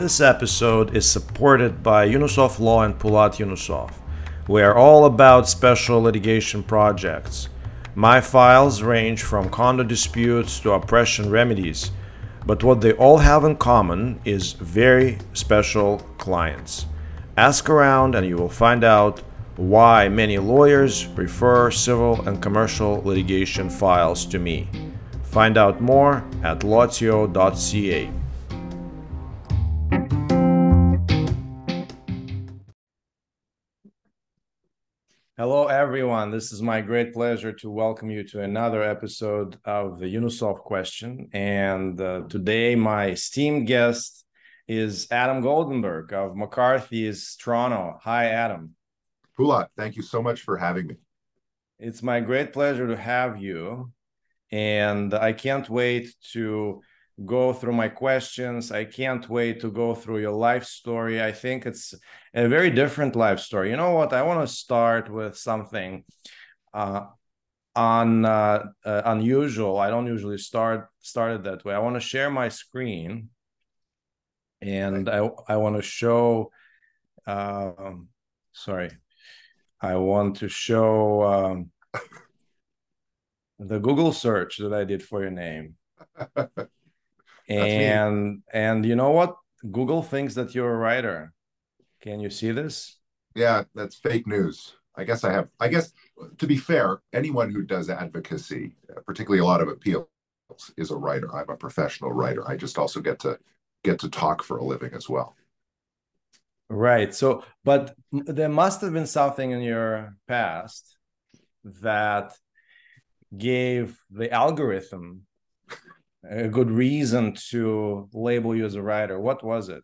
This episode is supported by Yunusov Law and Pulat Yunusov. We are all about special litigation projects. My files range from condo disputes to oppression remedies, but what they all have in common is very special clients. Ask around and you will find out why many lawyers refer civil and commercial litigation files to me. Find out more at lawto.ca. everyone. This is my great pleasure to welcome you to another episode of the Yunusov Question. And uh, today, my esteemed guest is Adam Goldenberg of McCarthy's Toronto. Hi, Adam. Pulat, thank you so much for having me. It's my great pleasure to have you. And I can't wait to go through my questions. I can't wait to go through your life story. I think it's a very different life story. You know what? I want to start with something uh, uh, uh, unusual. I don't usually start started that way. I want to share my screen, and I I want to show. Um, sorry, I want to show um, the Google search that I did for your name. and and you know what? Google thinks that you're a writer. Can you see this? Yeah that's fake news. I guess i have i guess to be fair anyone who does advocacy particularly a lot of appeals is a writer. I'm a professional writer. I just also get to get to talk for a living as well. Right. So but there must have been something in your past that gave the algorithm a good reason to label you as a writer. What was it?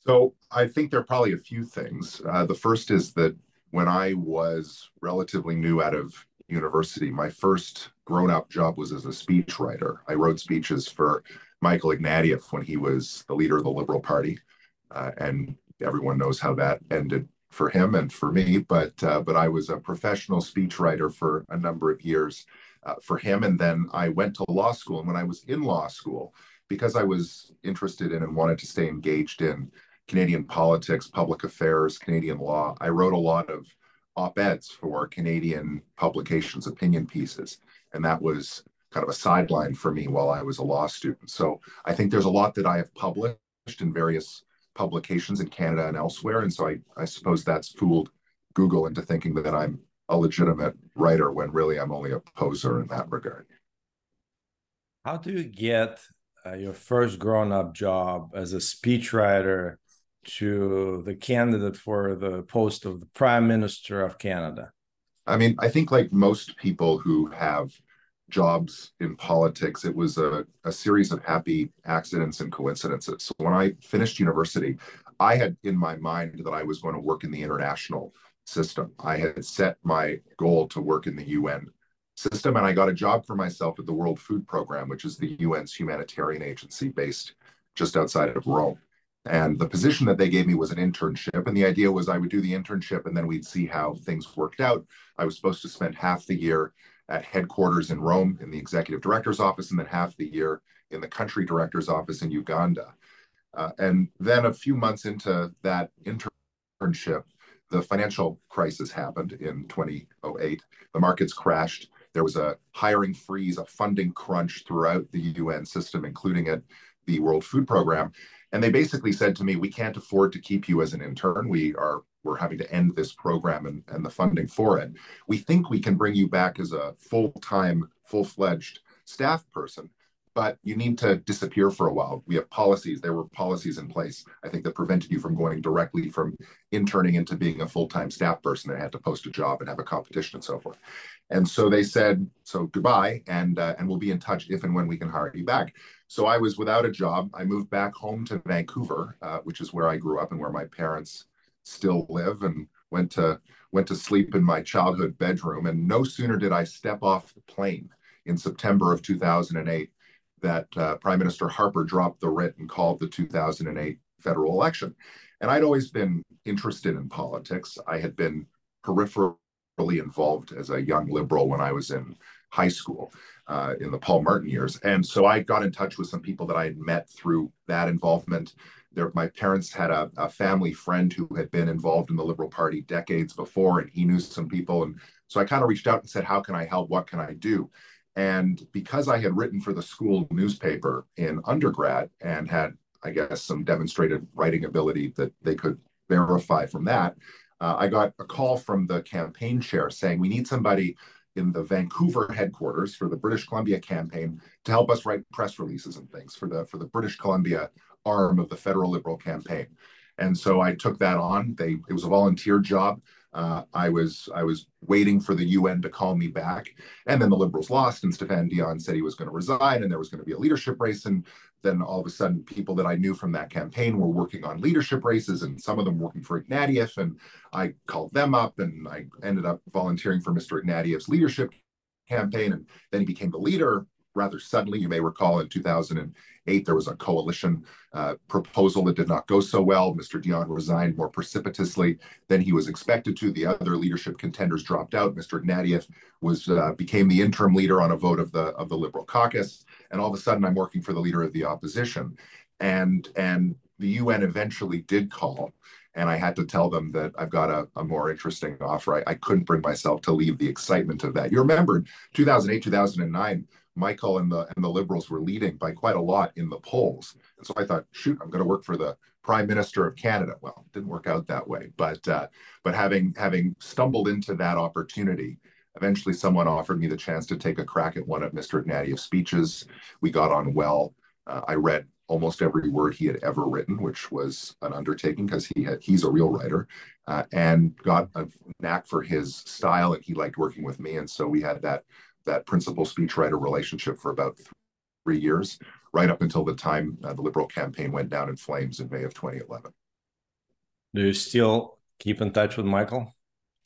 So I think there are probably a few things. Uh, the first is that when I was relatively new out of university, my first grown-up job was as a speechwriter. I wrote speeches for Michael Ignatieff when he was the leader of the Liberal Party, uh, and everyone knows how that ended for him and for me. But uh, but I was a professional speechwriter for a number of years uh, for him. And then I went to law school. And when I was in law school, because I was interested in and wanted to stay engaged in Canadian politics, public affairs, Canadian law, I wrote a lot of op eds for Canadian publications, opinion pieces. And that was kind of a sideline for me while I was a law student. So I think there's a lot that I have published in various publications in Canada and elsewhere. And so I, I suppose that's fooled Google into thinking that I'm a legitimate writer when really I'm only a poser in that regard. How do you get uh, your first grown up job as a speechwriter to the candidate for the post of the Prime Minister of Canada? I mean, I think like most people who have jobs in politics, it was a, a series of happy accidents and coincidences. So when I finished university, I had in my mind that I was going to work in the international system. I had set my goal to work in the UN system, and I got a job for myself at the World Food Program, which is the UN's humanitarian agency based just outside of Rome. And the position that they gave me was an internship. And the idea was I would do the internship and then we'd see how things worked out. I was supposed to spend half the year at headquarters in Rome in the executive director's office and then half the year in the country director's office in Uganda. Uh, and then a few months into that internship, the financial crisis happened in 2008. The markets crashed. There was a hiring freeze, a funding crunch throughout the UN system, including at the World Food Program. And they basically said to me, we can't afford to keep you as an intern. We are we're having to end this program and, and the funding for it. We think we can bring you back as a full-time, full-fledged staff person, but you need to disappear for a while. We have policies. There were policies in place, I think, that prevented you from going directly from interning into being a full-time staff person and had to post a job and have a competition and so forth. And so they said, so goodbye, and uh, and we'll be in touch if and when we can hire you back. So I was without a job. I moved back home to Vancouver, uh, which is where I grew up and where my parents still live, and went to went to sleep in my childhood bedroom. And no sooner did I step off the plane in September of 2008 that uh, Prime Minister Harper dropped the writ and called the 2008 federal election. And I'd always been interested in politics. I had been peripherally involved as a young liberal when I was in high school. uh, in the Paul Martin years. And so I got in touch with some people that I had met through that involvement. There, my parents had a, a family friend who had been involved in the Liberal Party decades before, and he knew some people. And so I kind of reached out and said, How can I help? What can I do? And because I had written for the school newspaper in undergrad and had, I guess, some demonstrated writing ability that they could verify from that, uh, I got a call from the campaign chair saying, We need somebody in the Vancouver headquarters for the British Columbia campaign to help us write press releases and things for the for the British Columbia arm of the federal Liberal campaign. And so I took that on. They it was a volunteer job. Uh, I was I was waiting for the UN to call me back, and then the Liberals lost, and Stéphane Dion said he was going to resign, and there was going to be a leadership race, and then all of a sudden, people that I knew from that campaign were working on leadership races, and some of them working for Ignatieff, and I called them up, and I ended up volunteering for Mr. Ignatieff's leadership campaign, and then he became the leader rather suddenly. You may recall in 2008, there was a coalition uh, proposal that did not go so well. Mr. Dion resigned more precipitously than he was expected to. The other leadership contenders dropped out. Mr. Ignatieff was uh, became the interim leader on a vote of the of the Liberal caucus, and all of a sudden, I'm working for the leader of the opposition, and and the UN eventually did call and I had to tell them that I've got a, a more interesting offer. I, I, couldn't bring myself to leave the excitement of that. You remember 2008, 2009, Michael and the and the Liberals were leading by quite a lot in the polls. And so I thought, shoot, I'm going to work for the Prime Minister of Canada. Well, it didn't work out that way, but uh, but having having stumbled into that opportunity, eventually someone offered me the chance to take a crack at one of Mr. Ignatieff's speeches. We got on well. Uh, I read almost every word he had ever written, which was an undertaking because he had he's a real writer, uh, and got a knack for his style, and he liked working with me, and so we had that that principal speechwriter relationship for about three years, right up until the time uh, the Liberal campaign went down in flames in May of 2011. Do you still keep in touch with Michael?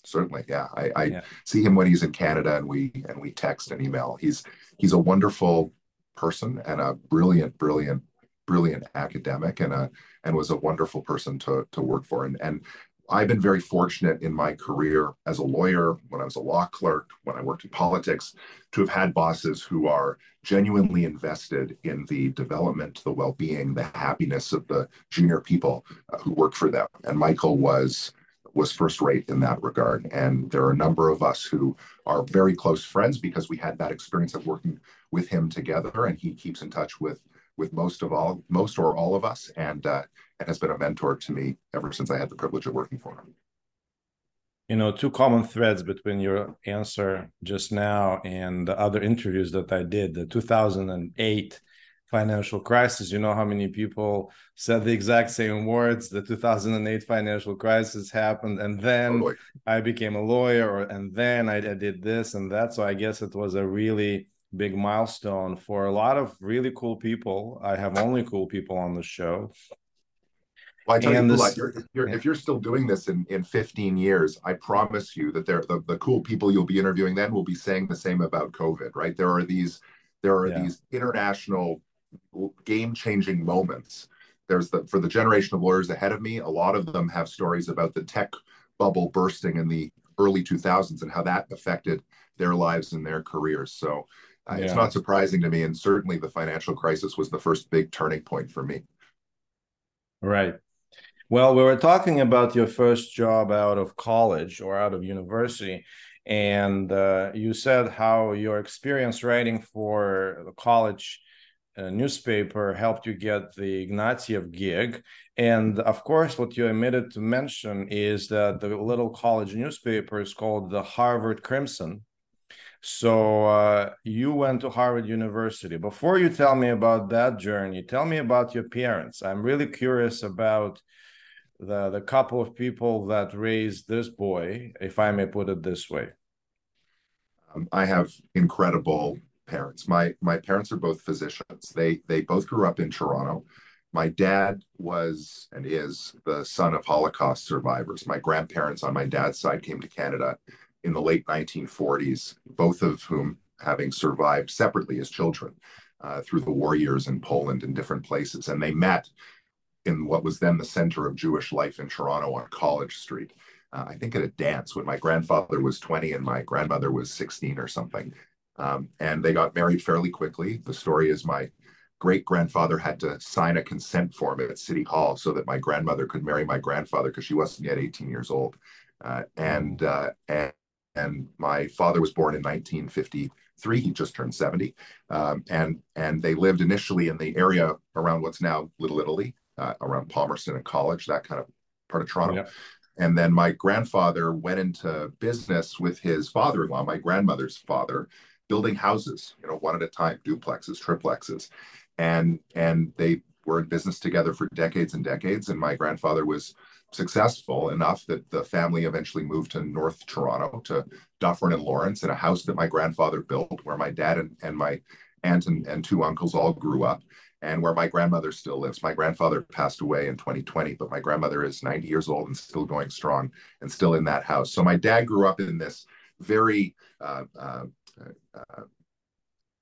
Certainly, yeah. I, I yeah. see him when he's in Canada, and we and we text and email. He's he's a wonderful person and a brilliant, brilliant, brilliant academic, and a and was a wonderful person to to work for. And and I've been very fortunate in my career as a lawyer, when I was a law clerk, when I worked in politics, to have had bosses who are genuinely invested in the development, the well being, the happiness of the junior people uh, who work for them. And Michael was was first rate in that regard. And there are a number of us who are very close friends because we had that experience of working with him together. And he keeps in touch with with most of all, most or all of us. And uh, and has been a mentor to me ever since I had the privilege of working for him. You know, two common threads between your answer just now and the other interviews that I did, the 2008 financial crisis. You know how many people said the exact same words. The 2008 financial crisis happened, and then totally. I became a lawyer, or, and then I, I, did this and that. So I guess it was a really big milestone for a lot of really cool people. I have only cool people on the show, well, I tell and you, this, you're, if, you're, if you're still doing this in, in 15 years, I promise you that there the, the cool people you'll be interviewing then will be saying the same about COVID, right? There are these there are yeah. these international game changing moments. There's the for the generation of lawyers ahead of me, a lot of them have stories about the tech bubble bursting in the early 2000s and how that affected their lives and their careers. So uh, yeah. it's not surprising to me, and certainly the financial crisis was the first big turning point for me. Right. Well, we were talking about your first job out of college or out of university, and uh, you said how your experience writing for the college uh, newspaper helped you get the Ignatieff gig. And of course, what you omitted to mention is that the little college newspaper is called the Harvard Crimson. So uh, you went to Harvard University. Before you tell me about that journey, tell me about your parents. I'm really curious about the the couple of people that raised this boy, if I may put it this way? Um, I have incredible parents. My my parents are both physicians. They they both grew up in Toronto. My dad was and is the son of Holocaust survivors. My grandparents on my dad's side came to Canada in the late 1940s, both of whom having survived separately as children uh, through the war years in Poland and different places. And they met in what was then the center of Jewish life in Toronto on College Street. Uh, I think at a dance when my grandfather was 20 and my grandmother was 16 or something. Um, and they got married fairly quickly. The story is my great grandfather had to sign a consent form at City Hall so that my grandmother could marry my grandfather because she wasn't yet 18 years old. Uh, and, uh, and and my father was born in 1953. He just turned 70, um, and and they lived initially in the area around what's now Little Italy, uh, around Palmerston and College, that kind of part of Toronto. And then my grandfather went into business with his father-in-law, my grandmother's father, building houses, you know, one at a time, duplexes, triplexes and and they were in business together for decades and decades. And my grandfather was successful enough that the family eventually moved to North Toronto to Dufferin and Lawrence in a house that my grandfather built, where my dad and, and my aunt and, and two uncles all grew up, and where my grandmother still lives. My grandfather passed away in 2020, but my grandmother is 90 years old and still going strong and still in that house. So my dad grew up in this very uh, uh, uh,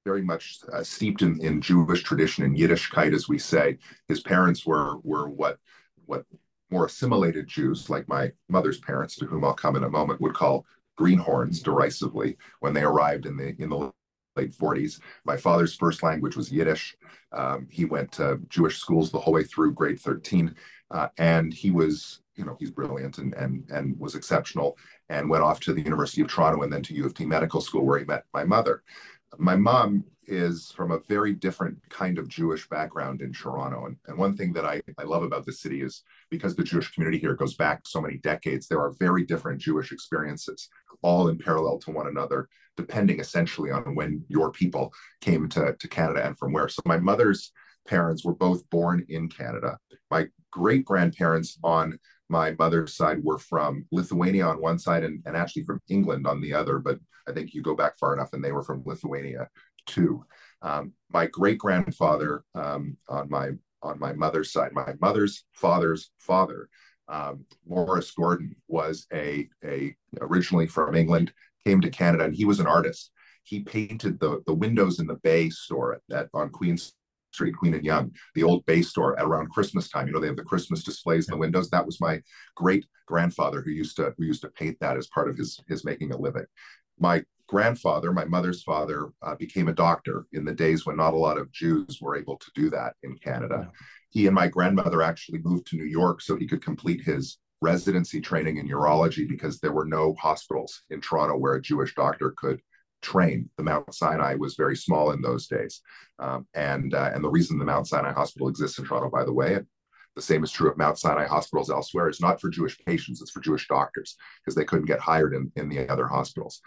very much uh, steeped in, in Jewish tradition and Yiddishkeit, as we say. His parents were were what what more assimilated Jews, like my mother's parents, to whom I'll come in a moment, would call greenhorns derisively when they arrived in the in the late 40s. My father's first language was Yiddish. Um, he went to Jewish schools the whole way through grade 13, uh, and he was you know he's brilliant and and and was exceptional and went off to the University of Toronto and then to U of T Medical School where he met my mother my mom is from a very different kind of Jewish background in Toronto. And, and one thing that I, I love about the city is because the Jewish community here goes back so many decades, there are very different Jewish experiences, all in parallel to one another, depending essentially on when your people came to, to Canada and from where. So my mother's parents were both born in Canada. My great grandparents on my mother's side were from Lithuania on one side and, and actually from England on the other, but I think you go back far enough and they were from Lithuania too. Um, my great grandfather um, on my on my mother's side, my mother's father's father, um, Morris Gordon, was a a originally from England, came to Canada, and he was an artist. He painted the the windows in the Bay store at, on Queens Street, Queen and Yonge, the old Bay store around Christmas time. You know, they have the Christmas displays in the windows. That was my great grandfather who used to who used to paint that as part of his his making a living. My grandfather, my mother's father, uh, became a doctor in the days when not a lot of Jews were able to do that in Canada. Yeah. He and my grandmother actually moved to New York so he could complete his residency training in urology because there were no hospitals in Toronto where a Jewish doctor could train. The Mount Sinai was very small in those days, um, and uh, and the reason the Mount Sinai Hospital exists in Toronto, by the way, the same is true of Mount Sinai hospitals elsewhere, It's not for Jewish patients; it's for Jewish doctors because they couldn't get hired in in the other hospitals.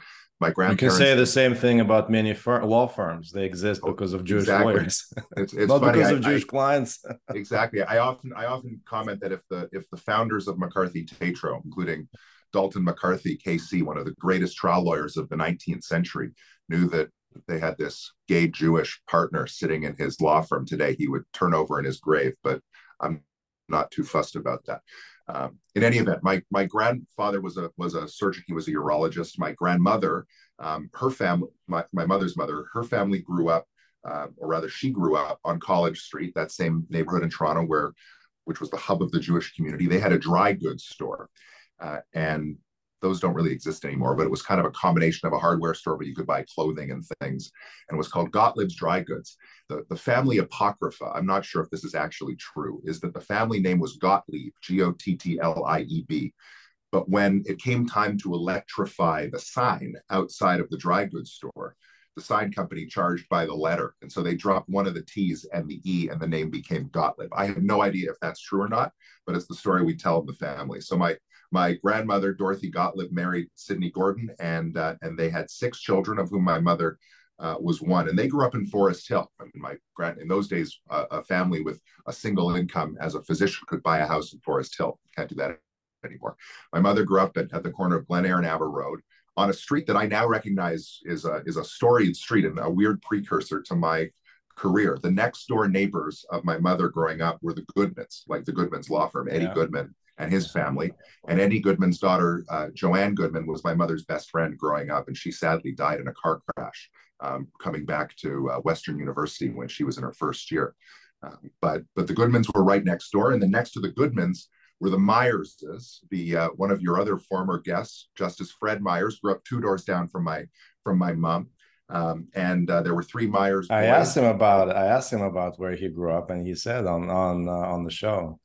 My grandparents. You can say the same thing about many fir- law firms. They exist oh, because of Jewish exactly. lawyers, it's, it's not funny. because of I, Jewish I, clients. exactly. I often I often comment that if the if the founders of McCarthy Tétrault, including Dalton McCarthy, KC, one of the greatest trial lawyers of the 19th century, knew that they had this gay Jewish partner sitting in his law firm today, he would turn over in his grave. But I'm not too fussed about that. Um, in any event, my my grandfather was a was a surgeon. He was a urologist. My grandmother, um, her family, my, my mother's mother, her family grew up, uh, or rather, she grew up on College Street, that same neighborhood in Toronto, where which was the hub of the Jewish community. They had a dry goods store, uh, and those don't really exist anymore, but it was kind of a combination of a hardware store, but you could buy clothing and things, and was called Gottlieb's Dry Goods. The, the family apocrypha, I'm not sure if this is actually true, is that the family name was Gottlieb, G O T T L I E B. But when it came time to electrify the sign outside of the dry goods store, the sign company charged by the letter. And so they dropped one of the T's and the E, and the name became Gotlib. I have no idea if that's true or not, but it's the story we tell of the family. So my my grandmother Dorothy Gottlieb married Sidney Gordon, and uh, and they had six children, of whom my mother uh, was one. And they grew up in Forest Hill. I mean, my grand in those days, uh, a family with a single income as a physician could buy a house in Forest Hill. Can't do that anymore. My mother grew up at, at the corner of Glenayr and Aber Road on a street that I now recognize is a is a storied street and a weird precursor to my career. The next door neighbors of my mother growing up were the Goodmans, like the Goodmans law firm, Eddie yeah. Goodman and his family. And Eddie Goodman's daughter, uh, Joanne Goodman, was my mother's best friend growing up, and she sadly died in a car crash um, coming back to uh, Western University when she was in her first year. Um, but but the Goodmans were right next door, and then next to the Goodmans were the Myerses. The uh, one of your other former guests, Justice Fred Myers, grew up two doors down from my from my mom. Um, and uh, there were three Myers. I asked him about I asked him about where he grew up, and he said on on uh, on the show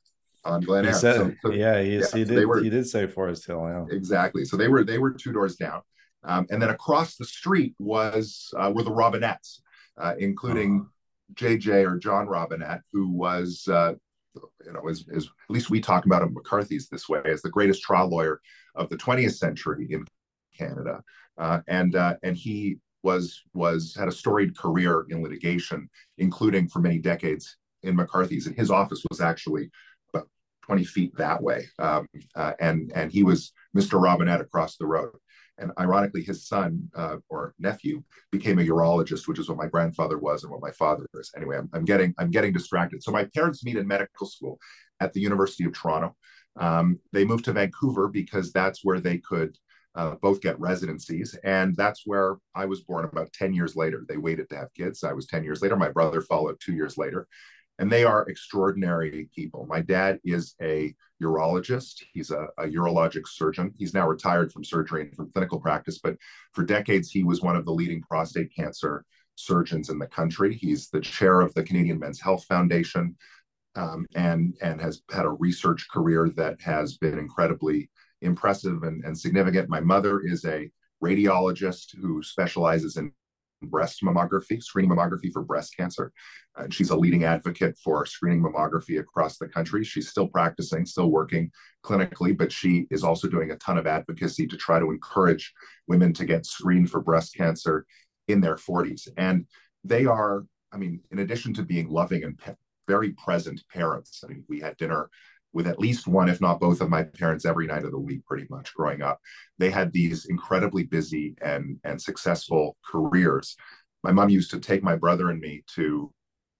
on Glen he. Said, so, so, yeah, he, yeah, he so did. Were, he did say Forest Hill. Yeah, exactly. So they were they were two doors down, um, and then across the street was uh, were the Robinettes, uh, including JJ or John Robinette, who was uh, you know is, is at least we talk about him McCarthy's this way as the greatest trial lawyer of the 20th century in Canada, uh, and uh, and he was was had a storied career in litigation, including for many decades in McCarthy's, and his office was actually 20 feet that way. Um, uh, and, and he was Mr. Robinette across the road. And ironically, his son uh, or nephew became a urologist, which is what my grandfather was and what my father is. Anyway, I'm, I'm getting I'm getting distracted. So my parents meet in medical school at the University of Toronto. Um, they moved to Vancouver because that's where they could uh, both get residencies. And that's where I was born about 10 years later. They waited to have kids. I was 10 years later. My brother followed two years later and they are extraordinary people. My dad is a urologist. He's a, a, urologic surgeon. He's now retired from surgery and from clinical practice, but for decades, he was one of the leading prostate cancer surgeons in the country. He's the chair of the Canadian Men's Health Foundation um, and, and has had a research career that has been incredibly impressive and, and significant. My mother is a radiologist who specializes in breast mammography, screening mammography for breast cancer. Uh, and she's a leading advocate for screening mammography across the country. She's still practicing, still working clinically, but she is also doing a ton of advocacy to try to encourage women to get screened for breast cancer in their 40s. And they are, I mean, in addition to being loving and pe- very present parents, I mean, we had dinner with at least one, if not both, of my parents every night of the week, pretty much growing up. They had these incredibly busy and, and successful careers. My mom used to take my brother and me to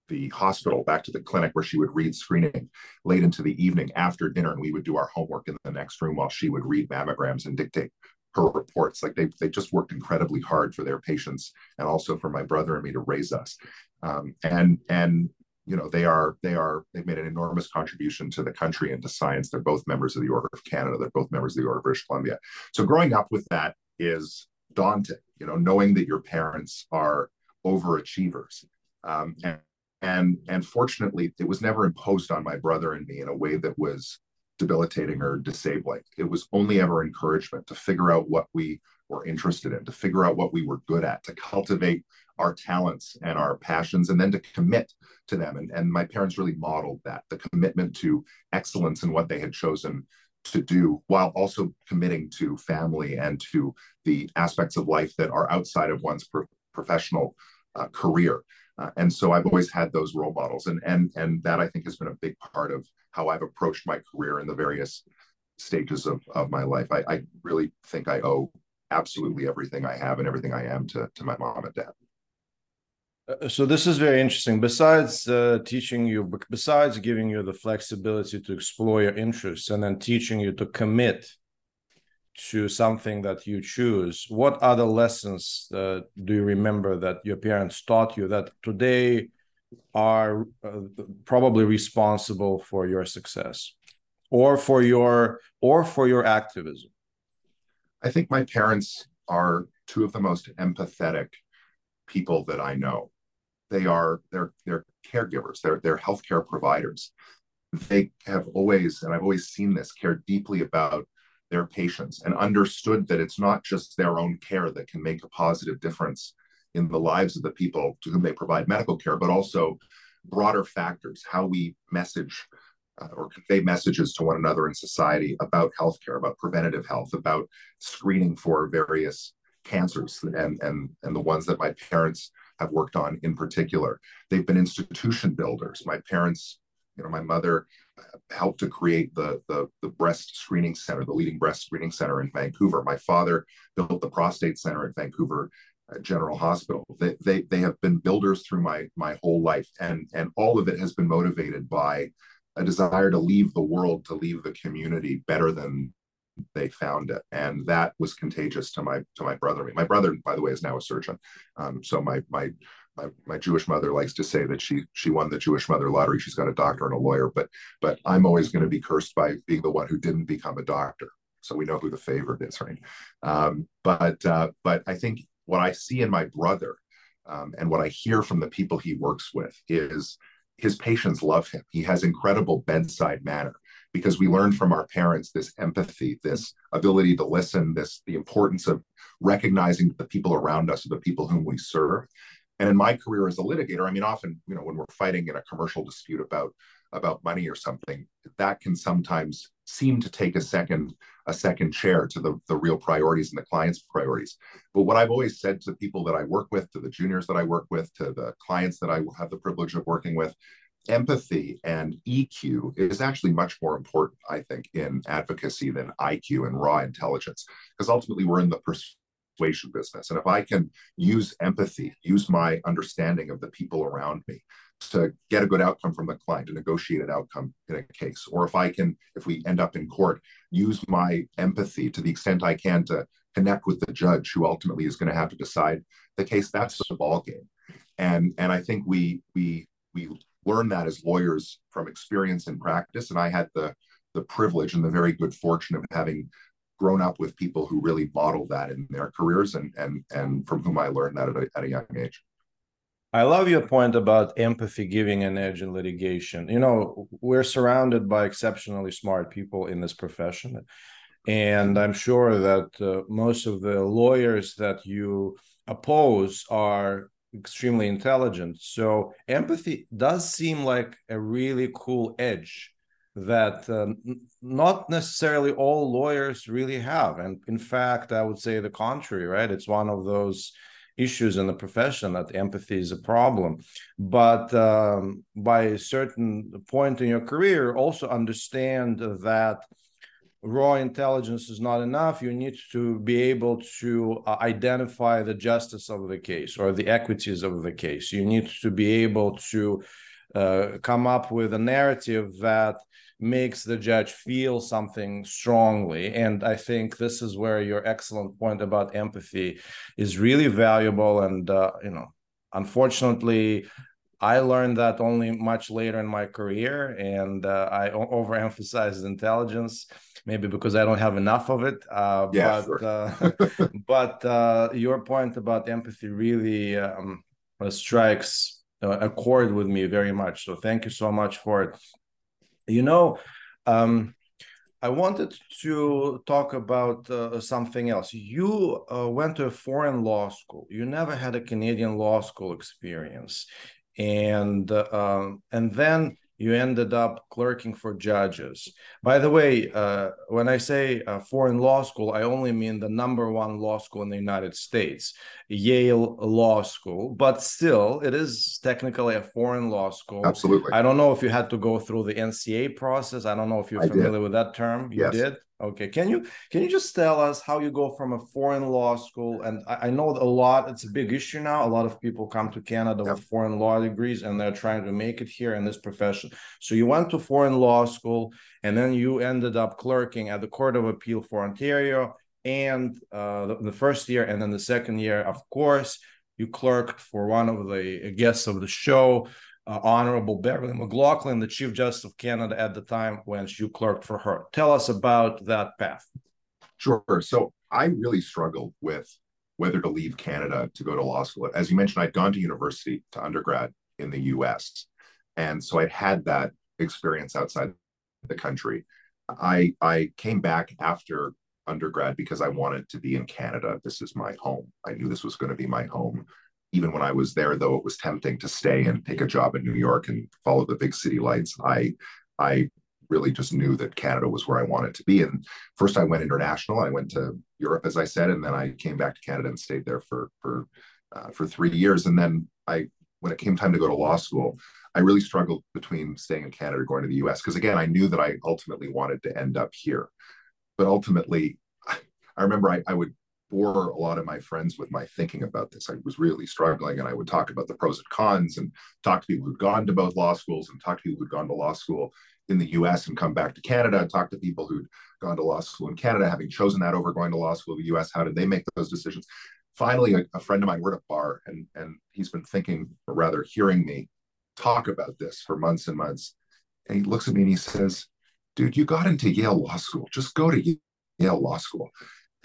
the hospital back to the clinic where she would read screening late into the evening after dinner and we would do our homework in the next room while she would read mammograms and dictate her reports like they, they just worked incredibly hard for their patients and also for my brother and me to raise us um, and and you know they are they are they've made an enormous contribution to the country and to science. They're both members of the order of canada. They're both members of the order of british columbia. So growing up with that is daunting you know knowing that your parents are overachievers. Um, and and and fortunately it was never imposed on my brother and me in a way that was debilitating or disabling. It was only ever encouragement to figure out what we were interested in to figure out what we were good at to cultivate our talents and our passions and then to commit to them. And, and my parents really modeled that the commitment to excellence in what they had chosen to do while also committing to family and to the aspects of life that are outside of one's pro- professional uh, career. Uh, and so i've always had those role models and and and that i think has been a big part of how i've approached my career in the various stages of, of my life. I, I really think i owe absolutely everything i have and everything i am to, to my mom and dad. Uh, so this is very interesting. Besides uh, teaching you besides giving you the flexibility to explore your interests and then teaching you to commit to something that you choose what other lessons uh, do you remember that your parents taught you that today are uh, probably responsible for your success or for your or for your activism i think my parents are two of the most empathetic people that i know. They are they're they're caregivers. They're they're healthcare providers. They have always and i've always seen this care deeply about their patients and understood that it's not just their own care that can make a positive difference in the lives of the people to whom they provide medical care but also broader factors how we message or convey messages to one another in society about healthcare about preventative health about screening for various cancers and and and the ones that my parents have worked on in particular. They've been institution builders. My parents, you know, my mother uh, helped to create the, the, the breast screening center, the leading breast screening center in Vancouver. My father built the prostate center at Vancouver uh, General Hospital. They, they, they have been builders through my, my whole life. And, and all of it has been motivated by a desire to leave the world, to leave the community better than they found it, and that was contagious to my to my brother. My brother, by the way, is now a surgeon. Um, so my my my, my Jewish mother likes to say that she she won the Jewish mother lottery. She's got a doctor and a lawyer, but but I'm always going to be cursed by being the one who didn't become a doctor. So we know who the favorite is, right? Um, but uh, but I think what I see in my brother um, and what I hear from the people he works with is his patients love him. He has incredible bedside manner because we learn from our parents this empathy, this ability to listen, this the importance of recognizing the people around us the people whom we serve. And in my career as a litigator, I mean, often, you know, when we're fighting in a commercial dispute about about money or something, that can sometimes seem to take a second a second chair to the, the real priorities and the client's priorities. But what I've always said to people that I work with, to the juniors that I work with, to the clients that I have the privilege of working with, empathy and EQ is actually much more important, I think, in advocacy than IQ and raw intelligence, because ultimately we're in the persuasion business. And if I can use empathy, use my understanding of the people around me to get a good outcome from the client, a negotiated outcome in a case, or if I can, if we end up in court, use my empathy to the extent I can to connect with the judge who ultimately is going to have to decide the case, that's the ball game. And and I think we we we learn that as lawyers from experience and practice. And I had the the privilege and the very good fortune of having grown up with people who really model that in their careers and and and from whom I learned that at a, at a young age. I love your point about empathy giving an edge in litigation. You know, we're surrounded by exceptionally smart people in this profession. And I'm sure that uh, most of the lawyers that you oppose are extremely intelligent. So empathy does seem like a really cool edge that uh, not necessarily all lawyers really have. And in fact, I would say the contrary, right? It's one of those issues in the profession that empathy is a problem. But um, by a certain point in your career, also understand that raw intelligence is not enough. You need to be able to uh, identify the justice of the case or the equities of the case. You need to be able to uh, come up with a narrative that makes the judge feel something strongly. And I think this is where your excellent point about empathy is really valuable. And, uh, you know, unfortunately, I learned that only much later in my career, and uh, I overemphasized intelligence, maybe because I don't have enough of it. Uh, yeah, but sure. uh, but uh, your point about empathy really um, strikes a chord with me very much. So thank you so much for it. You know, um, I wanted to talk about uh, something else. You uh, went to a foreign law school. You never had a Canadian law school experience and uh, and then you ended up clerking for judges. By the way, uh, when I say uh, foreign law school, I only mean the number one law school in the United States, Yale Law School. But still, it is technically a foreign law school. Absolutely. I don't know if you had to go through the NCA process. I don't know if you're I familiar did. with that term. You yes. did. Okay, can you can you just tell us how you go from a foreign law school? And I, I know a lot. It's a big issue now. A lot of people come to Canada with foreign law degrees, and they're trying to make it here in this profession. So you went to foreign law school, and then you ended up clerking at the Court of Appeal for Ontario, and uh, the, the first year, and then the second year, of course, you clerked for one of the guests of the show, uh, Honorable Beverley McLachlin, the Chief Justice of Canada at the time when you clerked for her. Tell us about that path. Sure. So I really struggled with whether to leave Canada to go to law school. As you mentioned, I'd gone to university to undergrad in the US. And so I'd had that experience outside the country. I I came back after undergrad because I wanted to be in Canada. This is my home. I knew this was going to be my home even when I was there, though it was tempting to stay and take a job in New York and follow the big city lights, I I really just knew that Canada was where I wanted to be. And first, I went international. I went to Europe, as I said, and then I came back to Canada and stayed there for for uh, for three years. And then I, when it came time to go to law school, I really struggled between staying in Canada or going to the U.S. because again, I knew that I ultimately wanted to end up here, but ultimately, I remember I, I would bore a lot of my friends with my thinking about this. I was really struggling, and I would talk about the pros and cons and talk to people who'd gone to both law schools and talk to people who'd gone to law school in the US and come back to Canada and talk to people who'd gone to law school in Canada, having chosen that over going to law school in the US. How did they make those decisions? Finally, a, a friend of mine, we're at a bar, and, and he's been thinking, or rather hearing me talk about this for months and months. And he looks at me and he says, Dude, you got into Yale Law School. Just go to Yale Law School.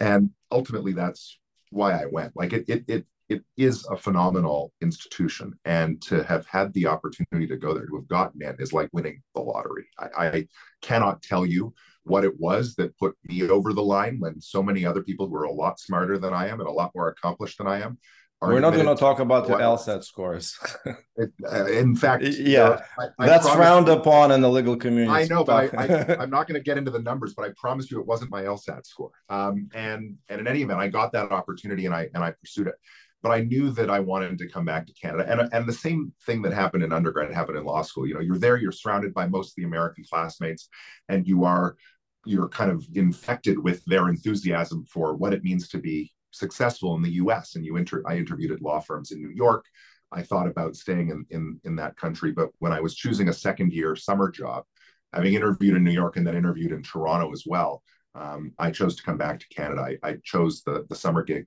And ultimately, that's why I went. Like it, it, it, it is a phenomenal institution, and to have had the opportunity to go there, to have gotten in, is like winning the lottery. I, I cannot tell you what it was that put me over the line when so many other people who are a lot smarter than I am and a lot more accomplished than I am we're not going to talk about your LSAT scores. it, uh, in fact, yeah, I, I that's frowned you, upon in the legal community. I know, but I, am not going to get into the numbers. But I promise you, it wasn't my LSAT score. Um, and and in any event, I got that opportunity and I and I pursued it. But I knew that I wanted to come back to Canada. And and the same thing that happened in undergrad happened in law school. You know, you're there, you're surrounded by most of the American classmates, and you are you're kind of infected with their enthusiasm for what it means to be successful in the US. And you inter- I interviewed at law firms in New York. I thought about staying in, in, in that country. But when I was choosing a second year summer job, having interviewed in New York and then interviewed in Toronto as well, um, I chose to come back to Canada. I, I, chose the, the summer gig,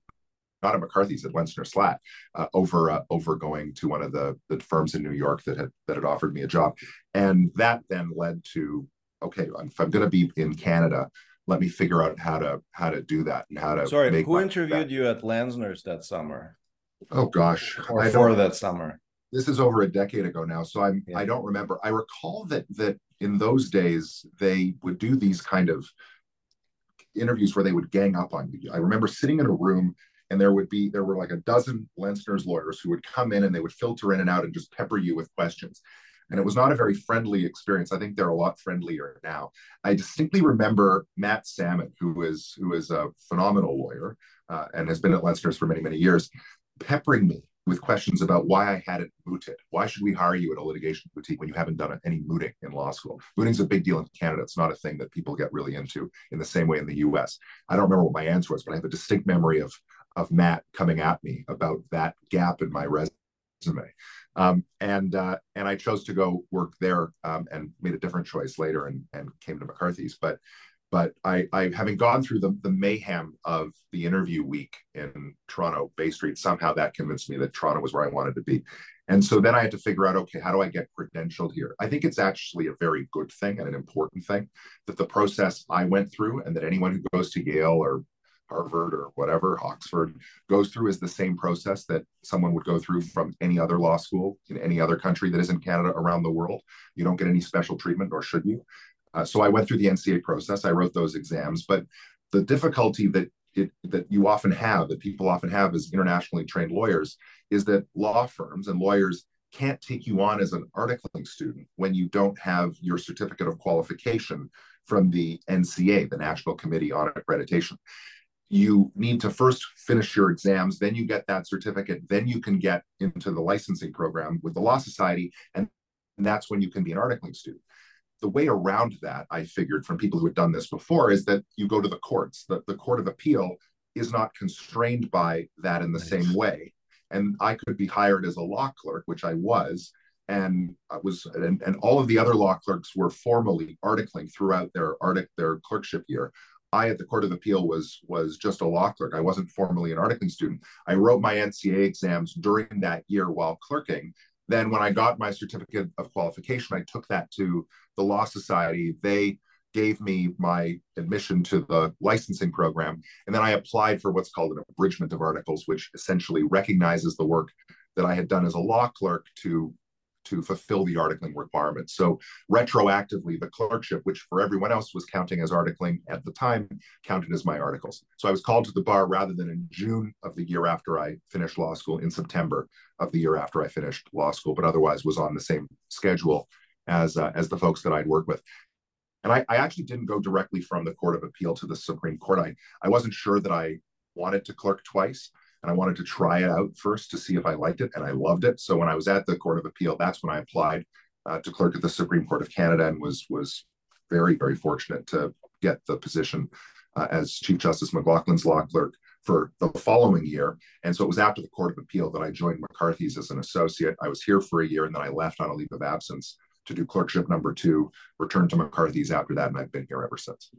not at McCarthy's at Lenczner Slaght, uh, over uh, over going to one of the, the firms in New York that had that had offered me a job, and that then led to okay, if I'm going to be in Canada, let me figure out how to how to do that and how to sorry who interviewed you at Lenczner's that summer? Oh gosh. Or I for that summer? This is over a decade ago now so i'm yeah. i don't remember. I recall that that in those days they would do these kind of interviews where they would gang up on you. I remember sitting in a room and there would be there were like a dozen Lenczner's lawyers who would come in and they would filter in and out and just pepper you with questions and it was not a very friendly experience. I think they're a lot friendlier now. I distinctly remember Matt Sammon, who is who is a phenomenal lawyer uh, and has been at Lenczner's for many many years, peppering me with questions about why I hadn't mooted. Why should we hire you at a litigation boutique when you haven't done any mooting in law school? Mooting's a big deal in Canada. It's not a thing that people get really into in the same way in the US. I don't remember what my answer was, but I have a distinct memory of of Matt coming at me about that gap in my resume. Um, and uh, and I chose to go work there um, and made a different choice later and and came to McCarthy's. But but I, I having gone through the, the mayhem of the interview week in Toronto Bay Street, somehow that convinced me that Toronto was where I wanted to be. And so then I had to figure out, okay, how do I get credentialed here? I think it's actually a very good thing and an important thing that the process I went through and that anyone who goes to Yale or Harvard or whatever, Oxford, goes through is the same process that someone would go through from any other law school in any other country that isn't Canada around the world. You don't get any special treatment, nor should you. Uh, so I went through the NCA process. I wrote those exams, but the difficulty that it, that you often have, that people often have as internationally trained lawyers, is that law firms and lawyers can't take you on as an articling student when you don't have your certificate of qualification from the NCA, the National Committee on Accreditation you need to first finish your exams, then you get that certificate, then you can get into the licensing program with the Law Society, and, that's when you can be an articling student. The way around that, I figured from people who had done this before, is that you go to the courts. The, the Court of Appeal is not constrained by that in the nice. same way. And I could be hired as a law clerk, which I was, and I was and, and all of the other law clerks were formally articling throughout their artic their clerkship year. I at the Court of Appeal was was just a law clerk. I wasn't formally an articling student. I wrote my NCA exams during that year while clerking. Then when I got my certificate of qualification, I took that to the Law Society. They gave me my admission to the licensing program. And then I applied for what's called an abridgment of articles, which essentially recognizes the work that I had done as a law clerk to to fulfill the articling requirements. So retroactively, the clerkship, which for everyone else was counting as articling at the time, counted as my articles. So I was called to the bar rather than in June of the year after I finished law school, in September of the year after I finished law school, but otherwise was on the same schedule as uh, as the folks that I'd worked with. And I, I actually didn't go directly from the Court of Appeal to the Supreme Court. I, I wasn't sure that I wanted to clerk twice and I wanted to try it out first to see if I liked it, and I loved it. So when I was at the Court of Appeal, that's when I applied uh, to clerk at the Supreme Court of Canada, and was was very very fortunate to get the position uh, as Chief Justice McLachlin's law clerk for the following year. And so it was after the Court of Appeal that I joined McCarthy's as an associate. I was here for a year, and then I left on a leave of absence to do clerkship number two, returned to McCarthy's after that, and I've been here ever since.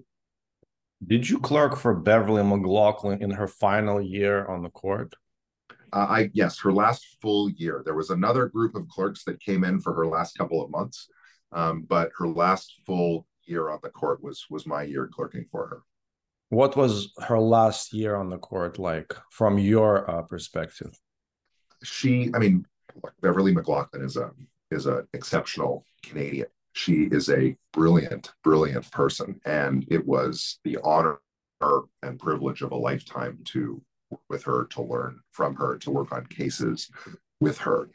Did you clerk for Beverley McLachlin in her final year on the court? Uh, I yes, her last full year. There was another group of clerks that came in for her last couple of months, um, but her last full year on the court was was my year clerking for her. What was her last year on the court like from your uh, perspective? She, I mean, Beverley McLachlin is a is an exceptional Canadian. She is a brilliant, brilliant person, and it was the honor and privilege of a lifetime to work with her, to learn from her, to work on cases with her.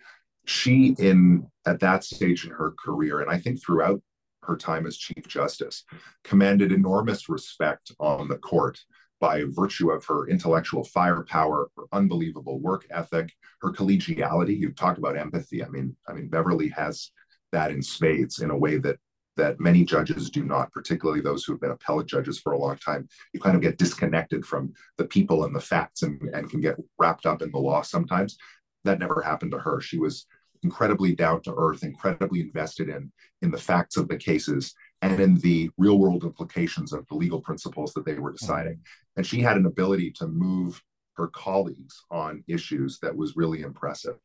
She, in at that stage in her career, and I think throughout her time as Chief Justice, commanded enormous respect on the court by virtue of her intellectual firepower, her unbelievable work ethic, her collegiality. You talk about empathy. I mean, I mean, Beverley has that in spades in a way that that many judges do not, particularly those who have been appellate judges for a long time. You kind of get disconnected from the people and the facts and, and can get wrapped up in the law sometimes. That never happened to her. She was incredibly down to earth, incredibly invested in, in the facts of the cases and in the real world implications of the legal principles that they were mm-hmm. deciding. And she had an ability to move her colleagues on issues that was really impressive.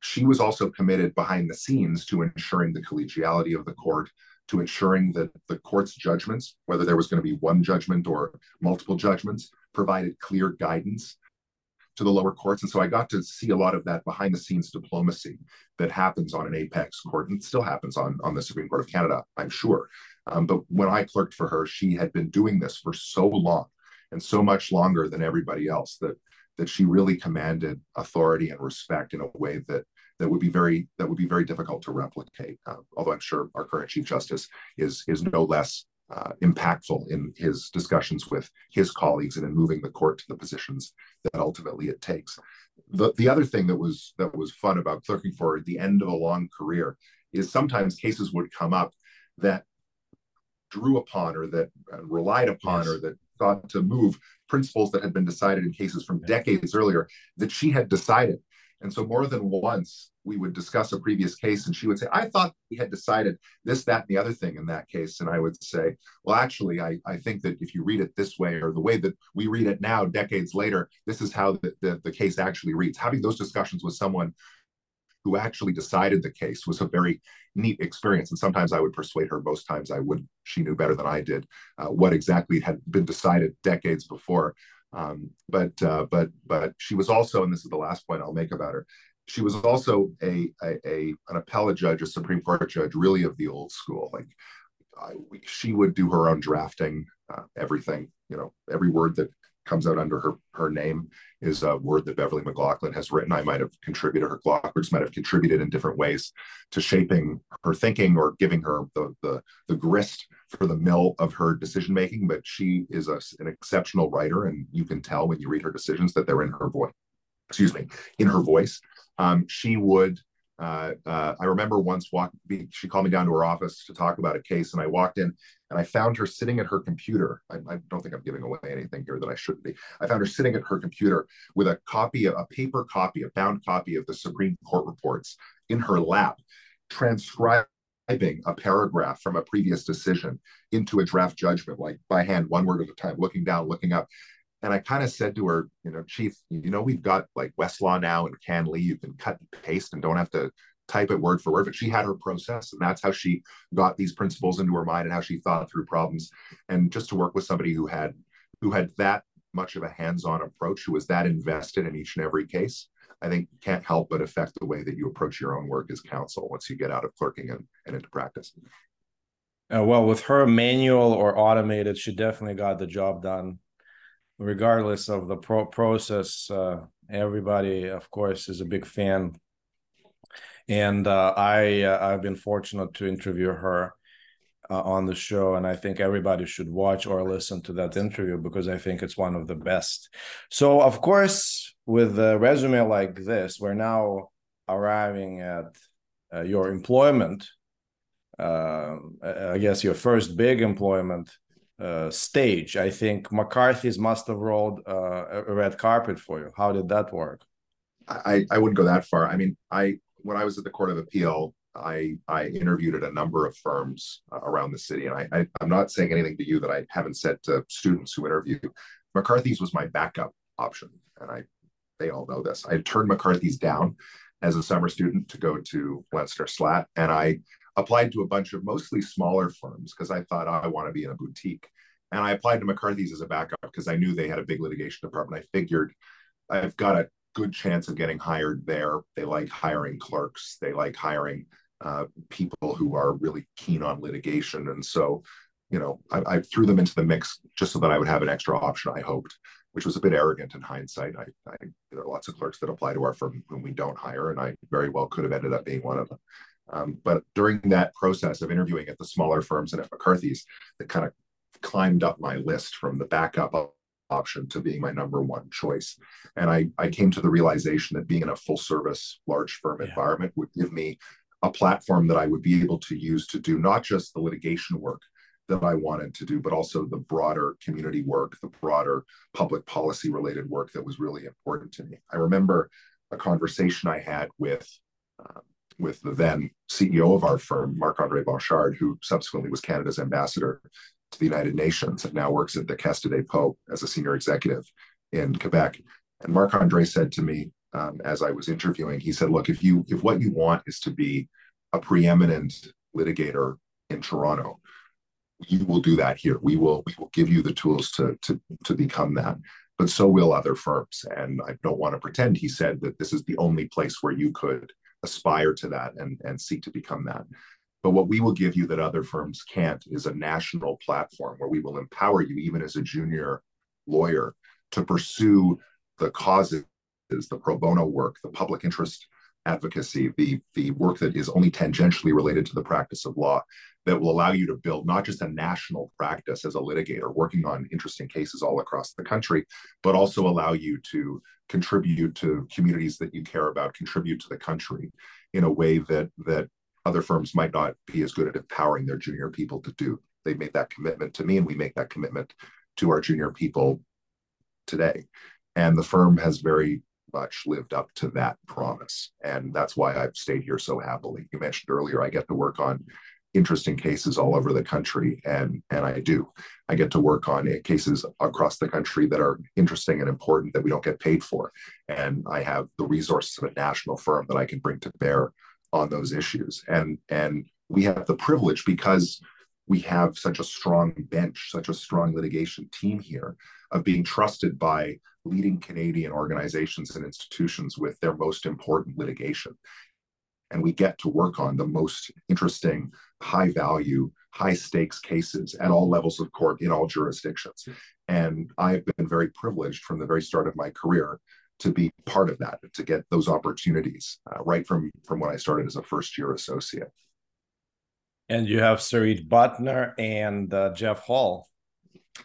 She was also committed behind the scenes to ensuring the collegiality of the court, to ensuring that the court's judgments, whether there was going to be one judgment or multiple judgments, provided clear guidance to the lower courts. And so I got to see a lot of that behind the scenes diplomacy that happens on an apex court and still happens on, on the Supreme Court of Canada, I'm sure. Um, but when I clerked for her, she had been doing this for so long and so much longer than everybody else that that she really commanded authority and respect in a way that that would be very that would be very difficult to replicate. Uh, although I'm sure our current Chief Justice is is no less uh, impactful in his discussions with his colleagues and in moving the court to the positions that ultimately it takes. The, the other thing that was that was fun about clerking for at the end of a long career is sometimes cases would come up that drew upon or that uh, relied upon yes. or that thought to move principles that had been decided in cases from decades earlier that she had decided. And so more than once, we would discuss a previous case and she would say, I thought we had decided this, that, and the other thing in that case. And I would say, well, actually, I, I think that if you read it this way or the way that we read it now, decades later, this is how the, the, the case actually reads. Having those discussions with someone who actually decided the case was a very neat experience. And sometimes I would persuade her, most times I would, she knew better than I did uh, what exactly had been decided decades before. Um, but uh, but but she was also, and this is the last point I'll make about her. She was also a, a, a an appellate judge, a Supreme Court judge, really of the old school. Like I, she would do her own drafting, uh, everything. You know, every word that comes out under her her name is a word that Beverley McLachlin has written. I might have contributed, her clockworks might have contributed in different ways to shaping her thinking or giving her the the, the grist for the mill of her decision making. But she is a, an exceptional writer, and you can tell when you read her decisions that they're in her voice. Excuse me, in her voice. Um, she would uh, uh, I remember once walk, she called me down to her office to talk about a case, and I walked in and I found her sitting at her computer. I, I, don't think I'm giving away anything here that I shouldn't be. I found her sitting at her computer with a copy, a paper copy, a bound copy of the Supreme Court reports in her lap, transcribing a paragraph from a previous decision into a draft judgment, like by hand, one word at a time, looking down, looking up. And I kind of said to her, you know, Chief, you know, we've got like Westlaw now and CanLII. You can cut and paste and don't have to type it word for word. But she had her process, and that's how she got these principles into her mind and how she thought through problems. And just to work with somebody who had who had that much of a hands-on approach, who was that invested in each and every case, I think can't help but affect the way that you approach your own work as counsel once you get out of clerking and, and into practice. Uh, well, with her manual or automated, she definitely got the job done regardless of the pro- process, uh, everybody, of course, is a big fan. And uh, I uh, I've been fortunate to interview her uh, on the show, and I think everybody should watch or listen to that interview because I think it's one of the best. So, of course, with a resume like this, we're now arriving at uh, your employment. Uh, I guess your first big employment uh, stage. I think McCarthy's must have rolled a red carpet for you. How did that work? I, I wouldn't go that far. I mean, I when I was at the Court of Appeal, I I interviewed at a number of firms uh, around the city, and I, I am not saying anything to you that I haven't said to students who interview. McCarthy's was my backup option, and I they all know this. I turned McCarthy's down as a summer student to go to Lenczner Slaght, and I applied to a bunch of mostly smaller firms because I thought oh, I want to be in a boutique. and I applied to McCarthy's as a backup because I knew they had a big litigation department. I figured I've got a good chance of getting hired there. They like hiring clerks. They like hiring uh, people who are really keen on litigation. And so, you know, I, I, threw them into the mix just so that I would have an extra option. I hoped, which was a bit arrogant in hindsight. I, I there are lots of clerks that apply to our firm whom we don't hire, and I very well could have ended up being one of them. Um, but during that process of interviewing at the smaller firms and at McCarthy's, that kind of climbed up my list from the back backup option to being my number one choice. And I, I came to the realization that being in a full service large firm yeah. environment would give me a platform that I would be able to use to do not just the litigation work that I wanted to do, but also the broader community work, the broader public policy related work that was really important to me. I remember a conversation I had with uh, with the then CEO of our firm, Marc Andre Blanchard, who subsequently was Canada's ambassador to the United Nations and now works at the de dépôt as a senior executive in Quebec. And Marc Andre said to me um, as I was interviewing, he said, "Look, if you if what you want is to be a preeminent litigator in Toronto, you will do that here. We will we will give you the tools to to to become that." But so will other firms. And I don't want to pretend, he said, that this is the only place where you could aspire to that and, and seek to become that. But what we will give you that other firms can't is a national platform where we will empower you, even as a junior lawyer, to pursue the causes, the pro bono work, the public interest advocacy, the, the work that is only tangentially related to the practice of law that will allow you to build not just a national practice as a litigator working on interesting cases all across the country, but also allow you to contribute to communities that you care about, contribute to the country in a way that that other firms might not be as good at empowering their junior people to do. They made that commitment to me, and we make that commitment to our junior people today. And the firm has very much lived up to that promise. And that's why I've stayed here so happily. You mentioned earlier, I get to work on interesting cases all over the country and and I do. I get to work on cases across the country that are interesting and important that we don't get paid for. And I have the resources of a national firm that I can bring to bear on those issues. And and we have the privilege because we have such a strong bench, such a strong litigation team here of being trusted by leading Canadian organizations and institutions with their most important litigation. And we get to work on the most interesting, high value, high stakes cases at all levels of court in all jurisdictions. And I've been very privileged from the very start of my career to be part of that, to get those opportunities uh, right from from when I started as a first year associate. And you have Sarit Batner and uh, Geoff Hall.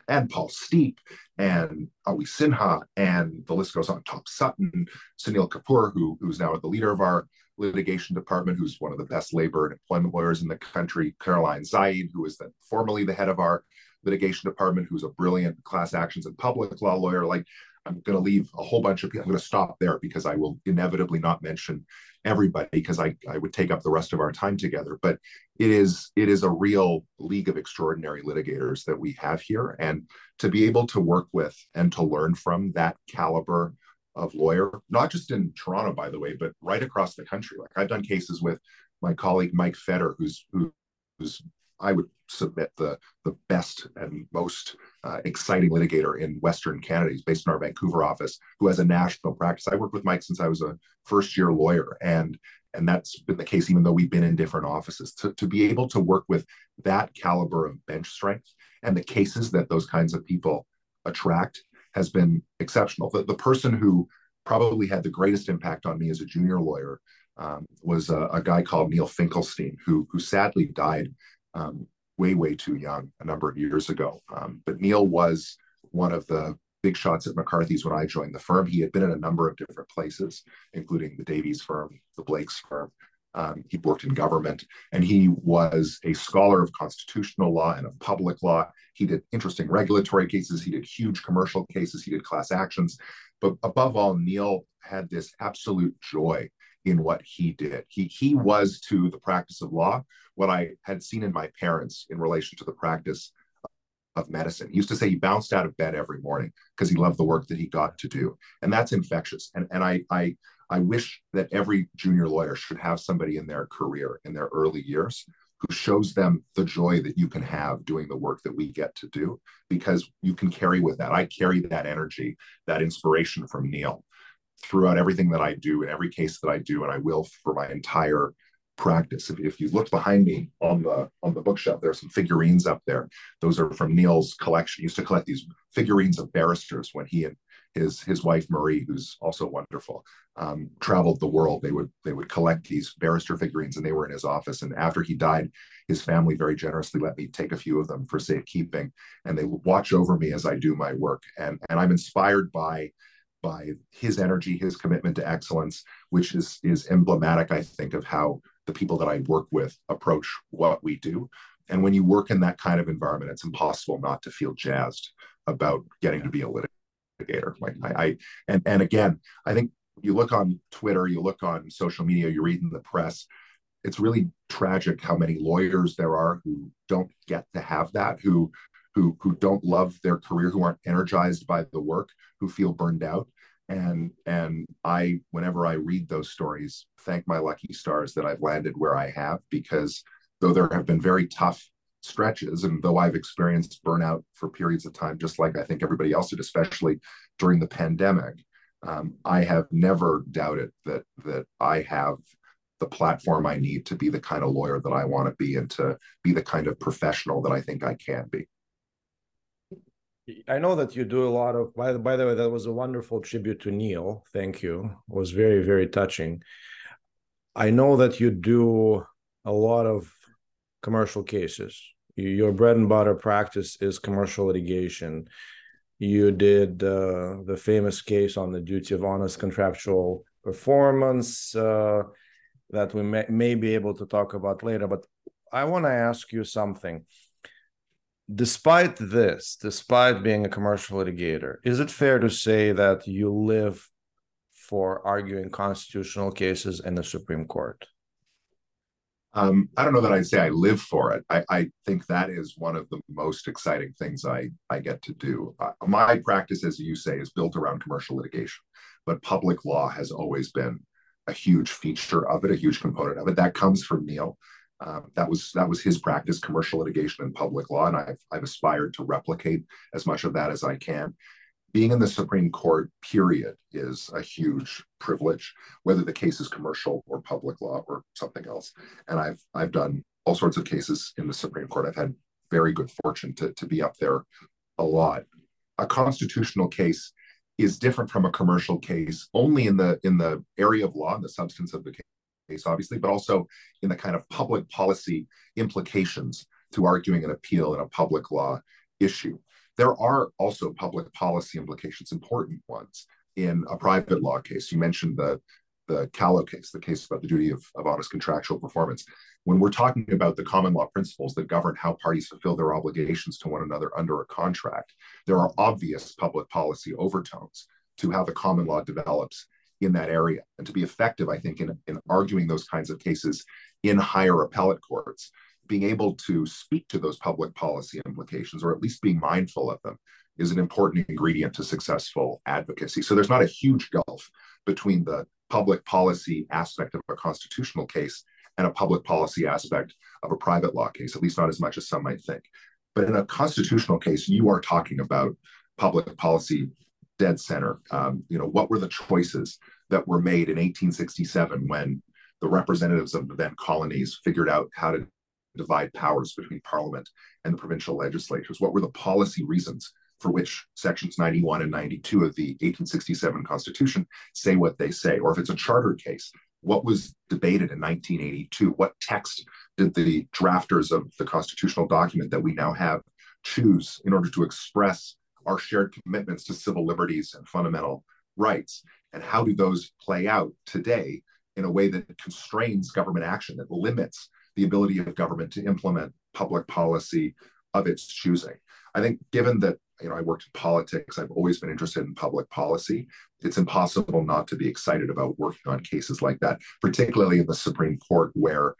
And Paul Steep and Awi Sinha, and the list goes on. Tom Sutton, Sunil Kapoor, who, who's now the leader of our litigation department, who's one of the best labor and employment lawyers in the country. Caroline Zayid, who is the, formerly the head of our litigation department, who's a brilliant class actions and public law lawyer. Like I'm going to leave a whole bunch of people. I'm going to stop there because I will inevitably not mention everybody because I, I would take up the rest of our time together. But it is it is a real league of extraordinary litigators that we have here, and to be able to work with and to learn from that caliber of lawyer, not just in Toronto, by the way, but right across the country. Like I've done cases with my colleague Mike Feder, who's who, who's I would submit the the best and most uh, exciting litigator in Western Canada. He's based in our Vancouver office, who has a national practice. I worked with Mike since I was a first year lawyer, and and that's been the case even though we've been in different offices. To to be able to work with that caliber of bench strength and the cases that those kinds of people attract has been exceptional. The, the person who probably had the greatest impact on me as a junior lawyer um, was a, a, guy called Neil Finkelstein, who who sadly died um, way, way too young a number of years ago. Um, but Neil was one of the big shots at McCarthy's when I joined the firm. He had been in a number of different places, including the Davies firm, the Blake's firm. Um, he worked in government and he was a scholar of constitutional law and of public law. He did interesting regulatory cases, he did huge commercial cases, he did class actions. But above all, Neil had this absolute joy in what he did. He, he was to the practice of law what I had seen in my parents in relation to the practice of medicine. He used to say he bounced out of bed every morning because he loved the work that he got to do. And that's infectious. And, and I, I, I wish that every junior lawyer should have somebody in their career, in their early years, who shows them the joy that you can have doing the work that we get to do because you can carry with that. I carry that energy, that inspiration from Neil throughout everything that I do in every case that I do, and I will for my entire practice. If, if you look behind me on the on the bookshelf, there's some figurines up there. Those are from Neil's collection. He used to collect these figurines of barristers when he and his his wife Marie, who's also wonderful, um, traveled the world. They would they would collect these barrister figurines, and they were in his office. And after he died, his family very generously let me take a few of them for safekeeping, and they watch over me as I do my work. And and I'm inspired by by his energy, his commitment to excellence, which is is emblematic, I think, of how the people that I work with approach what we do. And when you work in that kind of environment, it's impossible not to feel jazzed about getting to be a litigator. Like I, I and and again, I think you look on Twitter, you look on social media, you read in the press. It's really tragic how many lawyers there are who don't get to have that, who who who don't love their career, who aren't energized by the work, who feel burned out and and i whenever i read those stories thank my lucky stars that i've landed where i have because though there have been very tough stretches and though i've experienced burnout for periods of time just like i think everybody else did especially during the pandemic um, i have never doubted that that i have the platform i need to be the kind of lawyer that i want to be and to be the kind of professional that i think i can be I know that you do a lot of. By the, by the way, that was a wonderful tribute to Neil. Thank you. It was very very touching. I know that you do a lot of commercial cases. Your bread and butter practice is commercial litigation. You did uh, the famous case on the duty of honest contractual performance uh, that we may, may be able to talk about later. But I want to ask you something despite this, despite being a commercial litigator, is it fair to say that you live for arguing constitutional cases in the Supreme Court? Um, I don't know that I'd say I live for it. I, I, think that is one of the most exciting things I, I get to do. Uh, my practice, as you say, is built around commercial litigation, but public law has always been a huge feature of it, a huge component of it. That comes from Neil. Um, that was that was his practice, commercial litigation and public law, and I've I've aspired to replicate as much of that as I can. Being in the Supreme Court, period, is a huge privilege, whether the case is commercial or public law or something else. And I've I've done all sorts of cases in the Supreme Court. I've had very good fortune to to be up there a lot. A constitutional case is different from a commercial case only in the in the area of law and the substance of the case obviously, but also in the kind of public policy implications to arguing an appeal in a public law issue. There are also public policy implications, important ones, in a private law case. You mentioned the the Callow case, the case about the duty of, of honest contractual performance. When we're talking about the common law principles that govern how parties fulfill their obligations to one another under a contract, there are obvious public policy overtones to how the common law develops in that area. And to be effective, I think, in, in arguing those kinds of cases in higher appellate courts, being able to speak to those public policy implications, or at least being mindful of them, is an important ingredient to successful advocacy. So there's not a huge gulf between the public policy aspect of a constitutional case and a public policy aspect of a private law case, at least not as much as some might think. But in a constitutional case, you are talking about public policy dead center. Um, you know, what were the choices that were made in 1867 when the representatives of the then colonies figured out how to divide powers between parliament and the provincial legislatures? What were the policy reasons for which sections 91 and 92 of the 1867 Constitution say what they say? Or if it's a charter case, what was debated in 1982? What text did the drafters of the constitutional document that we now have choose in order to express our shared commitments to civil liberties and fundamental rights? And how do those play out today in a way that constrains government action, that limits the ability of government to implement public policy of its choosing? I think, given that you know I worked in politics, I've always been interested in public policy. It's impossible not to be excited about working on cases like that, particularly in the Supreme Court, where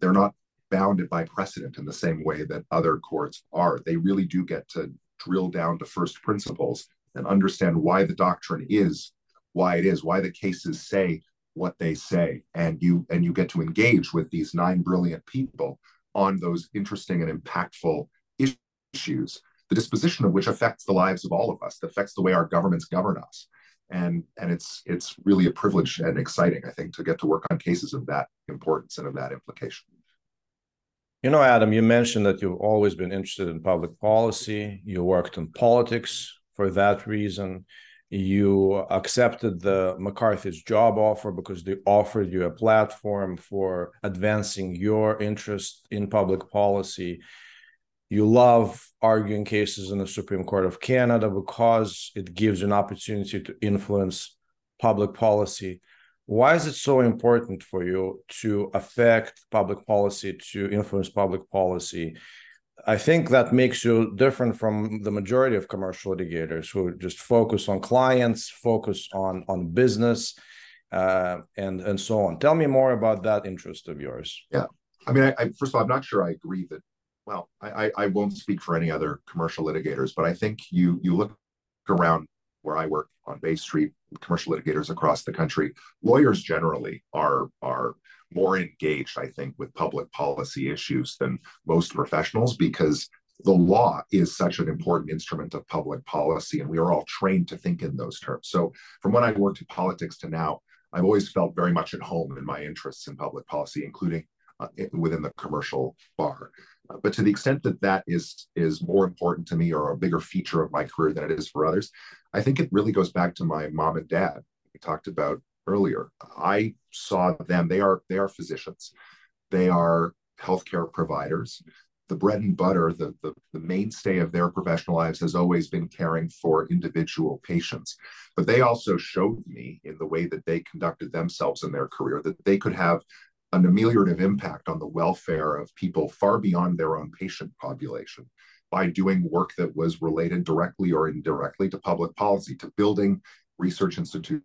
they're not bounded by precedent in the same way that other courts are. They really do get to drill down to first principles and understand why the doctrine is why it is, why the cases say what they say. And you and you get to engage with these nine brilliant people on those interesting and impactful issues the disposition of which affects the lives of all of us that affects the way our governments govern us. And and it's it's really a privilege and exciting i think to get to work on cases of that importance and of that implication you know adam you mentioned that you've always been interested in public policy you worked in politics for that reason you accepted the McCarthy's job offer because they offered you a platform for advancing your interest in public policy. You love arguing cases in the Supreme Court of Canada because it gives you an opportunity to influence public policy. Why is it so important for you to affect public policy, to influence public policy? I think that makes you different from the majority of commercial litigators who just focus on clients, focus on on business, uh, and and so on. Tell me more about that interest of yours. Yeah, I mean, I, I, first of all, I'm not sure I agree that. Well, I, I won't speak for any other commercial litigators, but I think you you look around where I work on Bay Street, commercial litigators across the country, lawyers generally are are more engaged, I think, with public policy issues than most professionals because the law is such an important instrument of public policy, and we are all trained to think in those terms. So, from when I worked in politics to now, I've always felt very much at home in my interests in public policy, including uh, within the commercial bar. Uh, but to the extent that that is is more important to me or a bigger feature of my career than it is for others, I think it really goes back to my mom and dad. We talked about earlier. I saw them. They are they are physicians. They are healthcare providers. The bread and butter, the, the, the mainstay of their professional lives has always been caring for individual patients. But they also showed me in the way that they conducted themselves in their career that they could have an ameliorative impact on the welfare of people far beyond their own patient population by doing work that was related directly or indirectly to public policy, to building research institutions,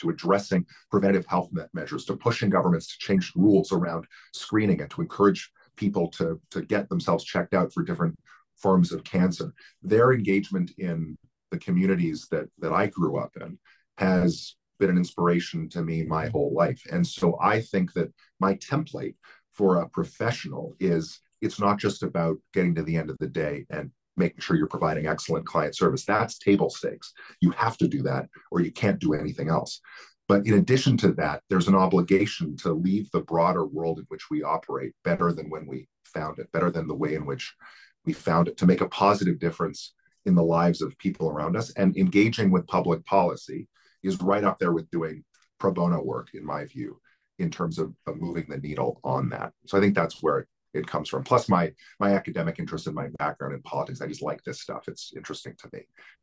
to addressing preventive health measures, to pushing governments to change rules around screening and to encourage people to, to get themselves checked out for different forms of cancer. Their engagement in the communities that, that I grew up in has been an inspiration to me my whole life. And so I think that my template for a professional is it's not just about getting to the end of the day and making sure you're providing excellent client service. That's table stakes. You have to do that or you can't do anything else. But in addition to that, there's an obligation to leave the broader world in which we operate better than when we found it, better than the way in which we found it, to make a positive difference in the lives of people around us. And engaging with public policy is right up there with doing pro bono work, in my view, in terms of, of moving the needle on that. So I think that's where it comes from. Plus my my academic interest and my background in politics. I just like this stuff. It's interesting to me.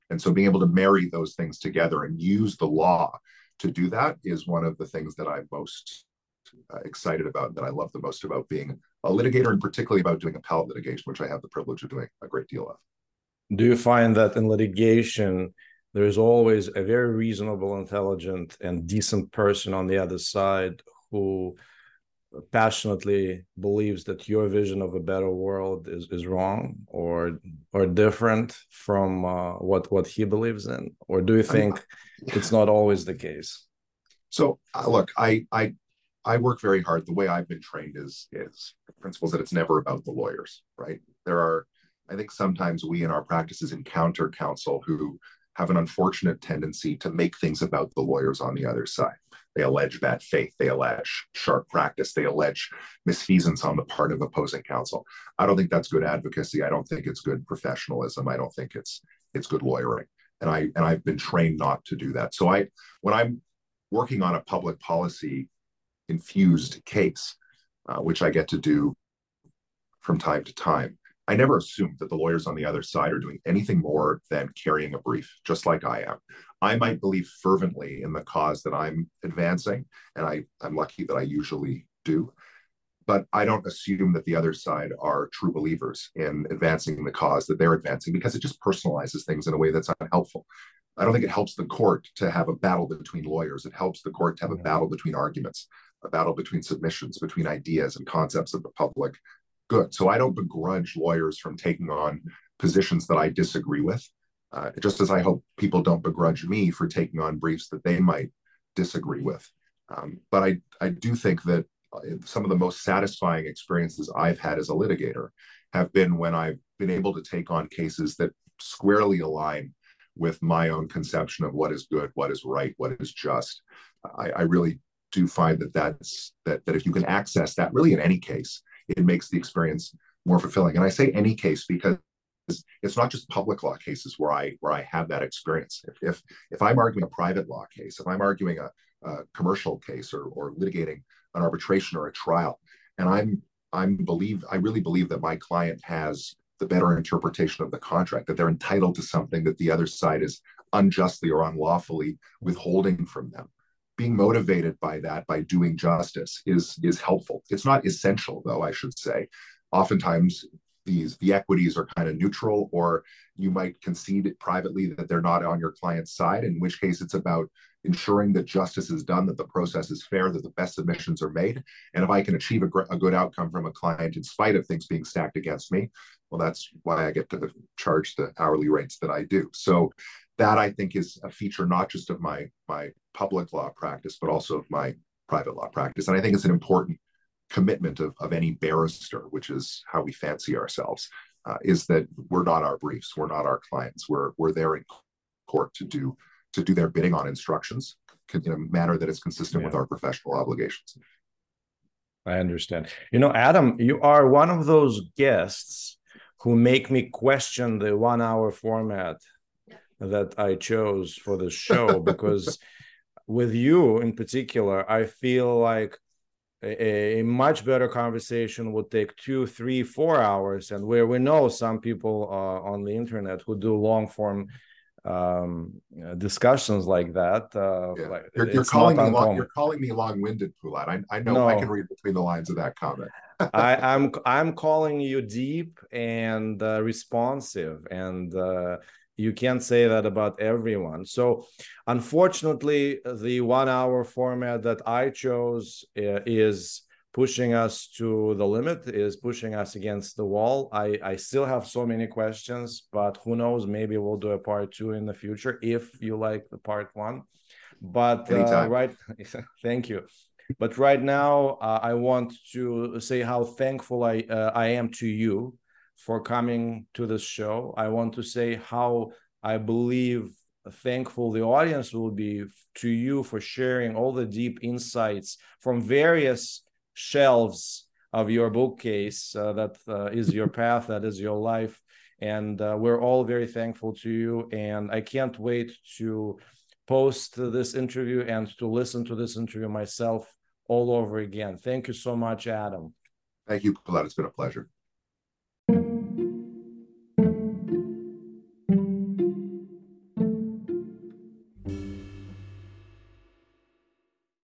And so being able to marry those things together and use the law to do that is one of the things that I'm most uh, excited about, that I love the most about being a litigator and particularly about doing appellate litigation, which I have the privilege of doing a great deal of. Do you find that in litigation, there's always a very reasonable, intelligent, and decent person on the other side who passionately believes that your vision of a better world is, is wrong or or different from uh, what what he believes in or do you think it's not always the case? So uh, look i i i work very hard. The way i've been trained is is principles that it's never about the lawyers right? There are i think sometimes we in our practices encounter counsel who have an unfortunate tendency to make things about the lawyers on the other side they allege bad faith. They allege sharp practice. They allege misfeasance on the part of opposing counsel. I don't think that's good advocacy. I don't think it's good professionalism. I don't think it's it's good lawyering. And I and I've been trained not to do that. So I when I'm working on a public policy infused case, uh, which I get to do from time to time, I never assumed that the lawyers on the other side are doing anything more than carrying a brief, just like I am. I might believe fervently in the cause that I'm advancing, and I, I'm lucky that I usually do. But I don't assume that the other side are true believers in advancing the cause that they're advancing because it just personalizes things in a way that's unhelpful. I don't think it helps the court to have a battle between lawyers. It helps the court to have a battle between arguments, a battle between submissions, between ideas and concepts of the public good. So I don't begrudge lawyers from taking on positions that I disagree with. Uh, just as I hope people don't begrudge me for taking on briefs that they might disagree with. Um, but I, I do think that uh, some of the most satisfying experiences I've had as a litigator have been when I've been able to take on cases that squarely align with my own conception of what is good, what is right, what is just. I, I really do find that that's that that if you can access that really in any case, it makes the experience more fulfilling. And I say any case because it's not just public law cases where I where I have that experience. If if, if I'm arguing a private law case, if I'm arguing a, a commercial case or or litigating an arbitration or a trial, and I'm I'm believe I really believe that my client has the better interpretation of the contract, that they're entitled to something that the other side is unjustly or unlawfully withholding from them. Being motivated by that, by doing justice, is is helpful. It's not essential, though. I should say. Oftentimes, these the equities are kind of neutral, or you might concede it privately that they're not on your client's side. In which case, it's about ensuring that justice is done, that the process is fair, that the best submissions are made. And if I can achieve a, a good outcome from a client in spite of things being stacked against me, well, that's why I get to charge the hourly rates that I do. So that I think is a feature not just of my my public law practice, but also of my private law practice. And I think it's an important commitment of, of any barrister, which is how we fancy ourselves, uh, is that we're not our briefs, we're not our clients, we're we're there in court to do to do their bidding on instructions in a manner that is consistent yeah. with our professional obligations. I understand. You know, Adam, you are one of those guests who make me question the one hour format that I chose for the show because with you in particular, I feel like a, a, much better conversation would take two, three, four hours, and where we know some people uh, on the internet who do long form um discussions like that uh yeah. like, you're, you're calling me long, you're calling me long-winded Pulat. I, I know no. i can read between the lines of that comment I, i'm i'm calling you deep and uh, responsive and uh you can't say that about everyone. So unfortunately the one hour format that i chose uh, is pushing us to the limit is pushing us against the wall. I i still have so many questions but who knows? Maybe we'll do a part two in the future if you like the part one. But uh, right thank you. But right now uh, i want to say how thankful i uh, i am to you for coming to this show. I want to say how i believe thankful the audience will be to you for sharing all the deep insights from various shelves of your bookcase uh, that uh, is your path that is your life. And uh, we're all very thankful to you. And i can't wait to post this interview and to listen to this interview myself all over again. Thank you so much adam. Thank you Pulat. it's been a pleasure thank you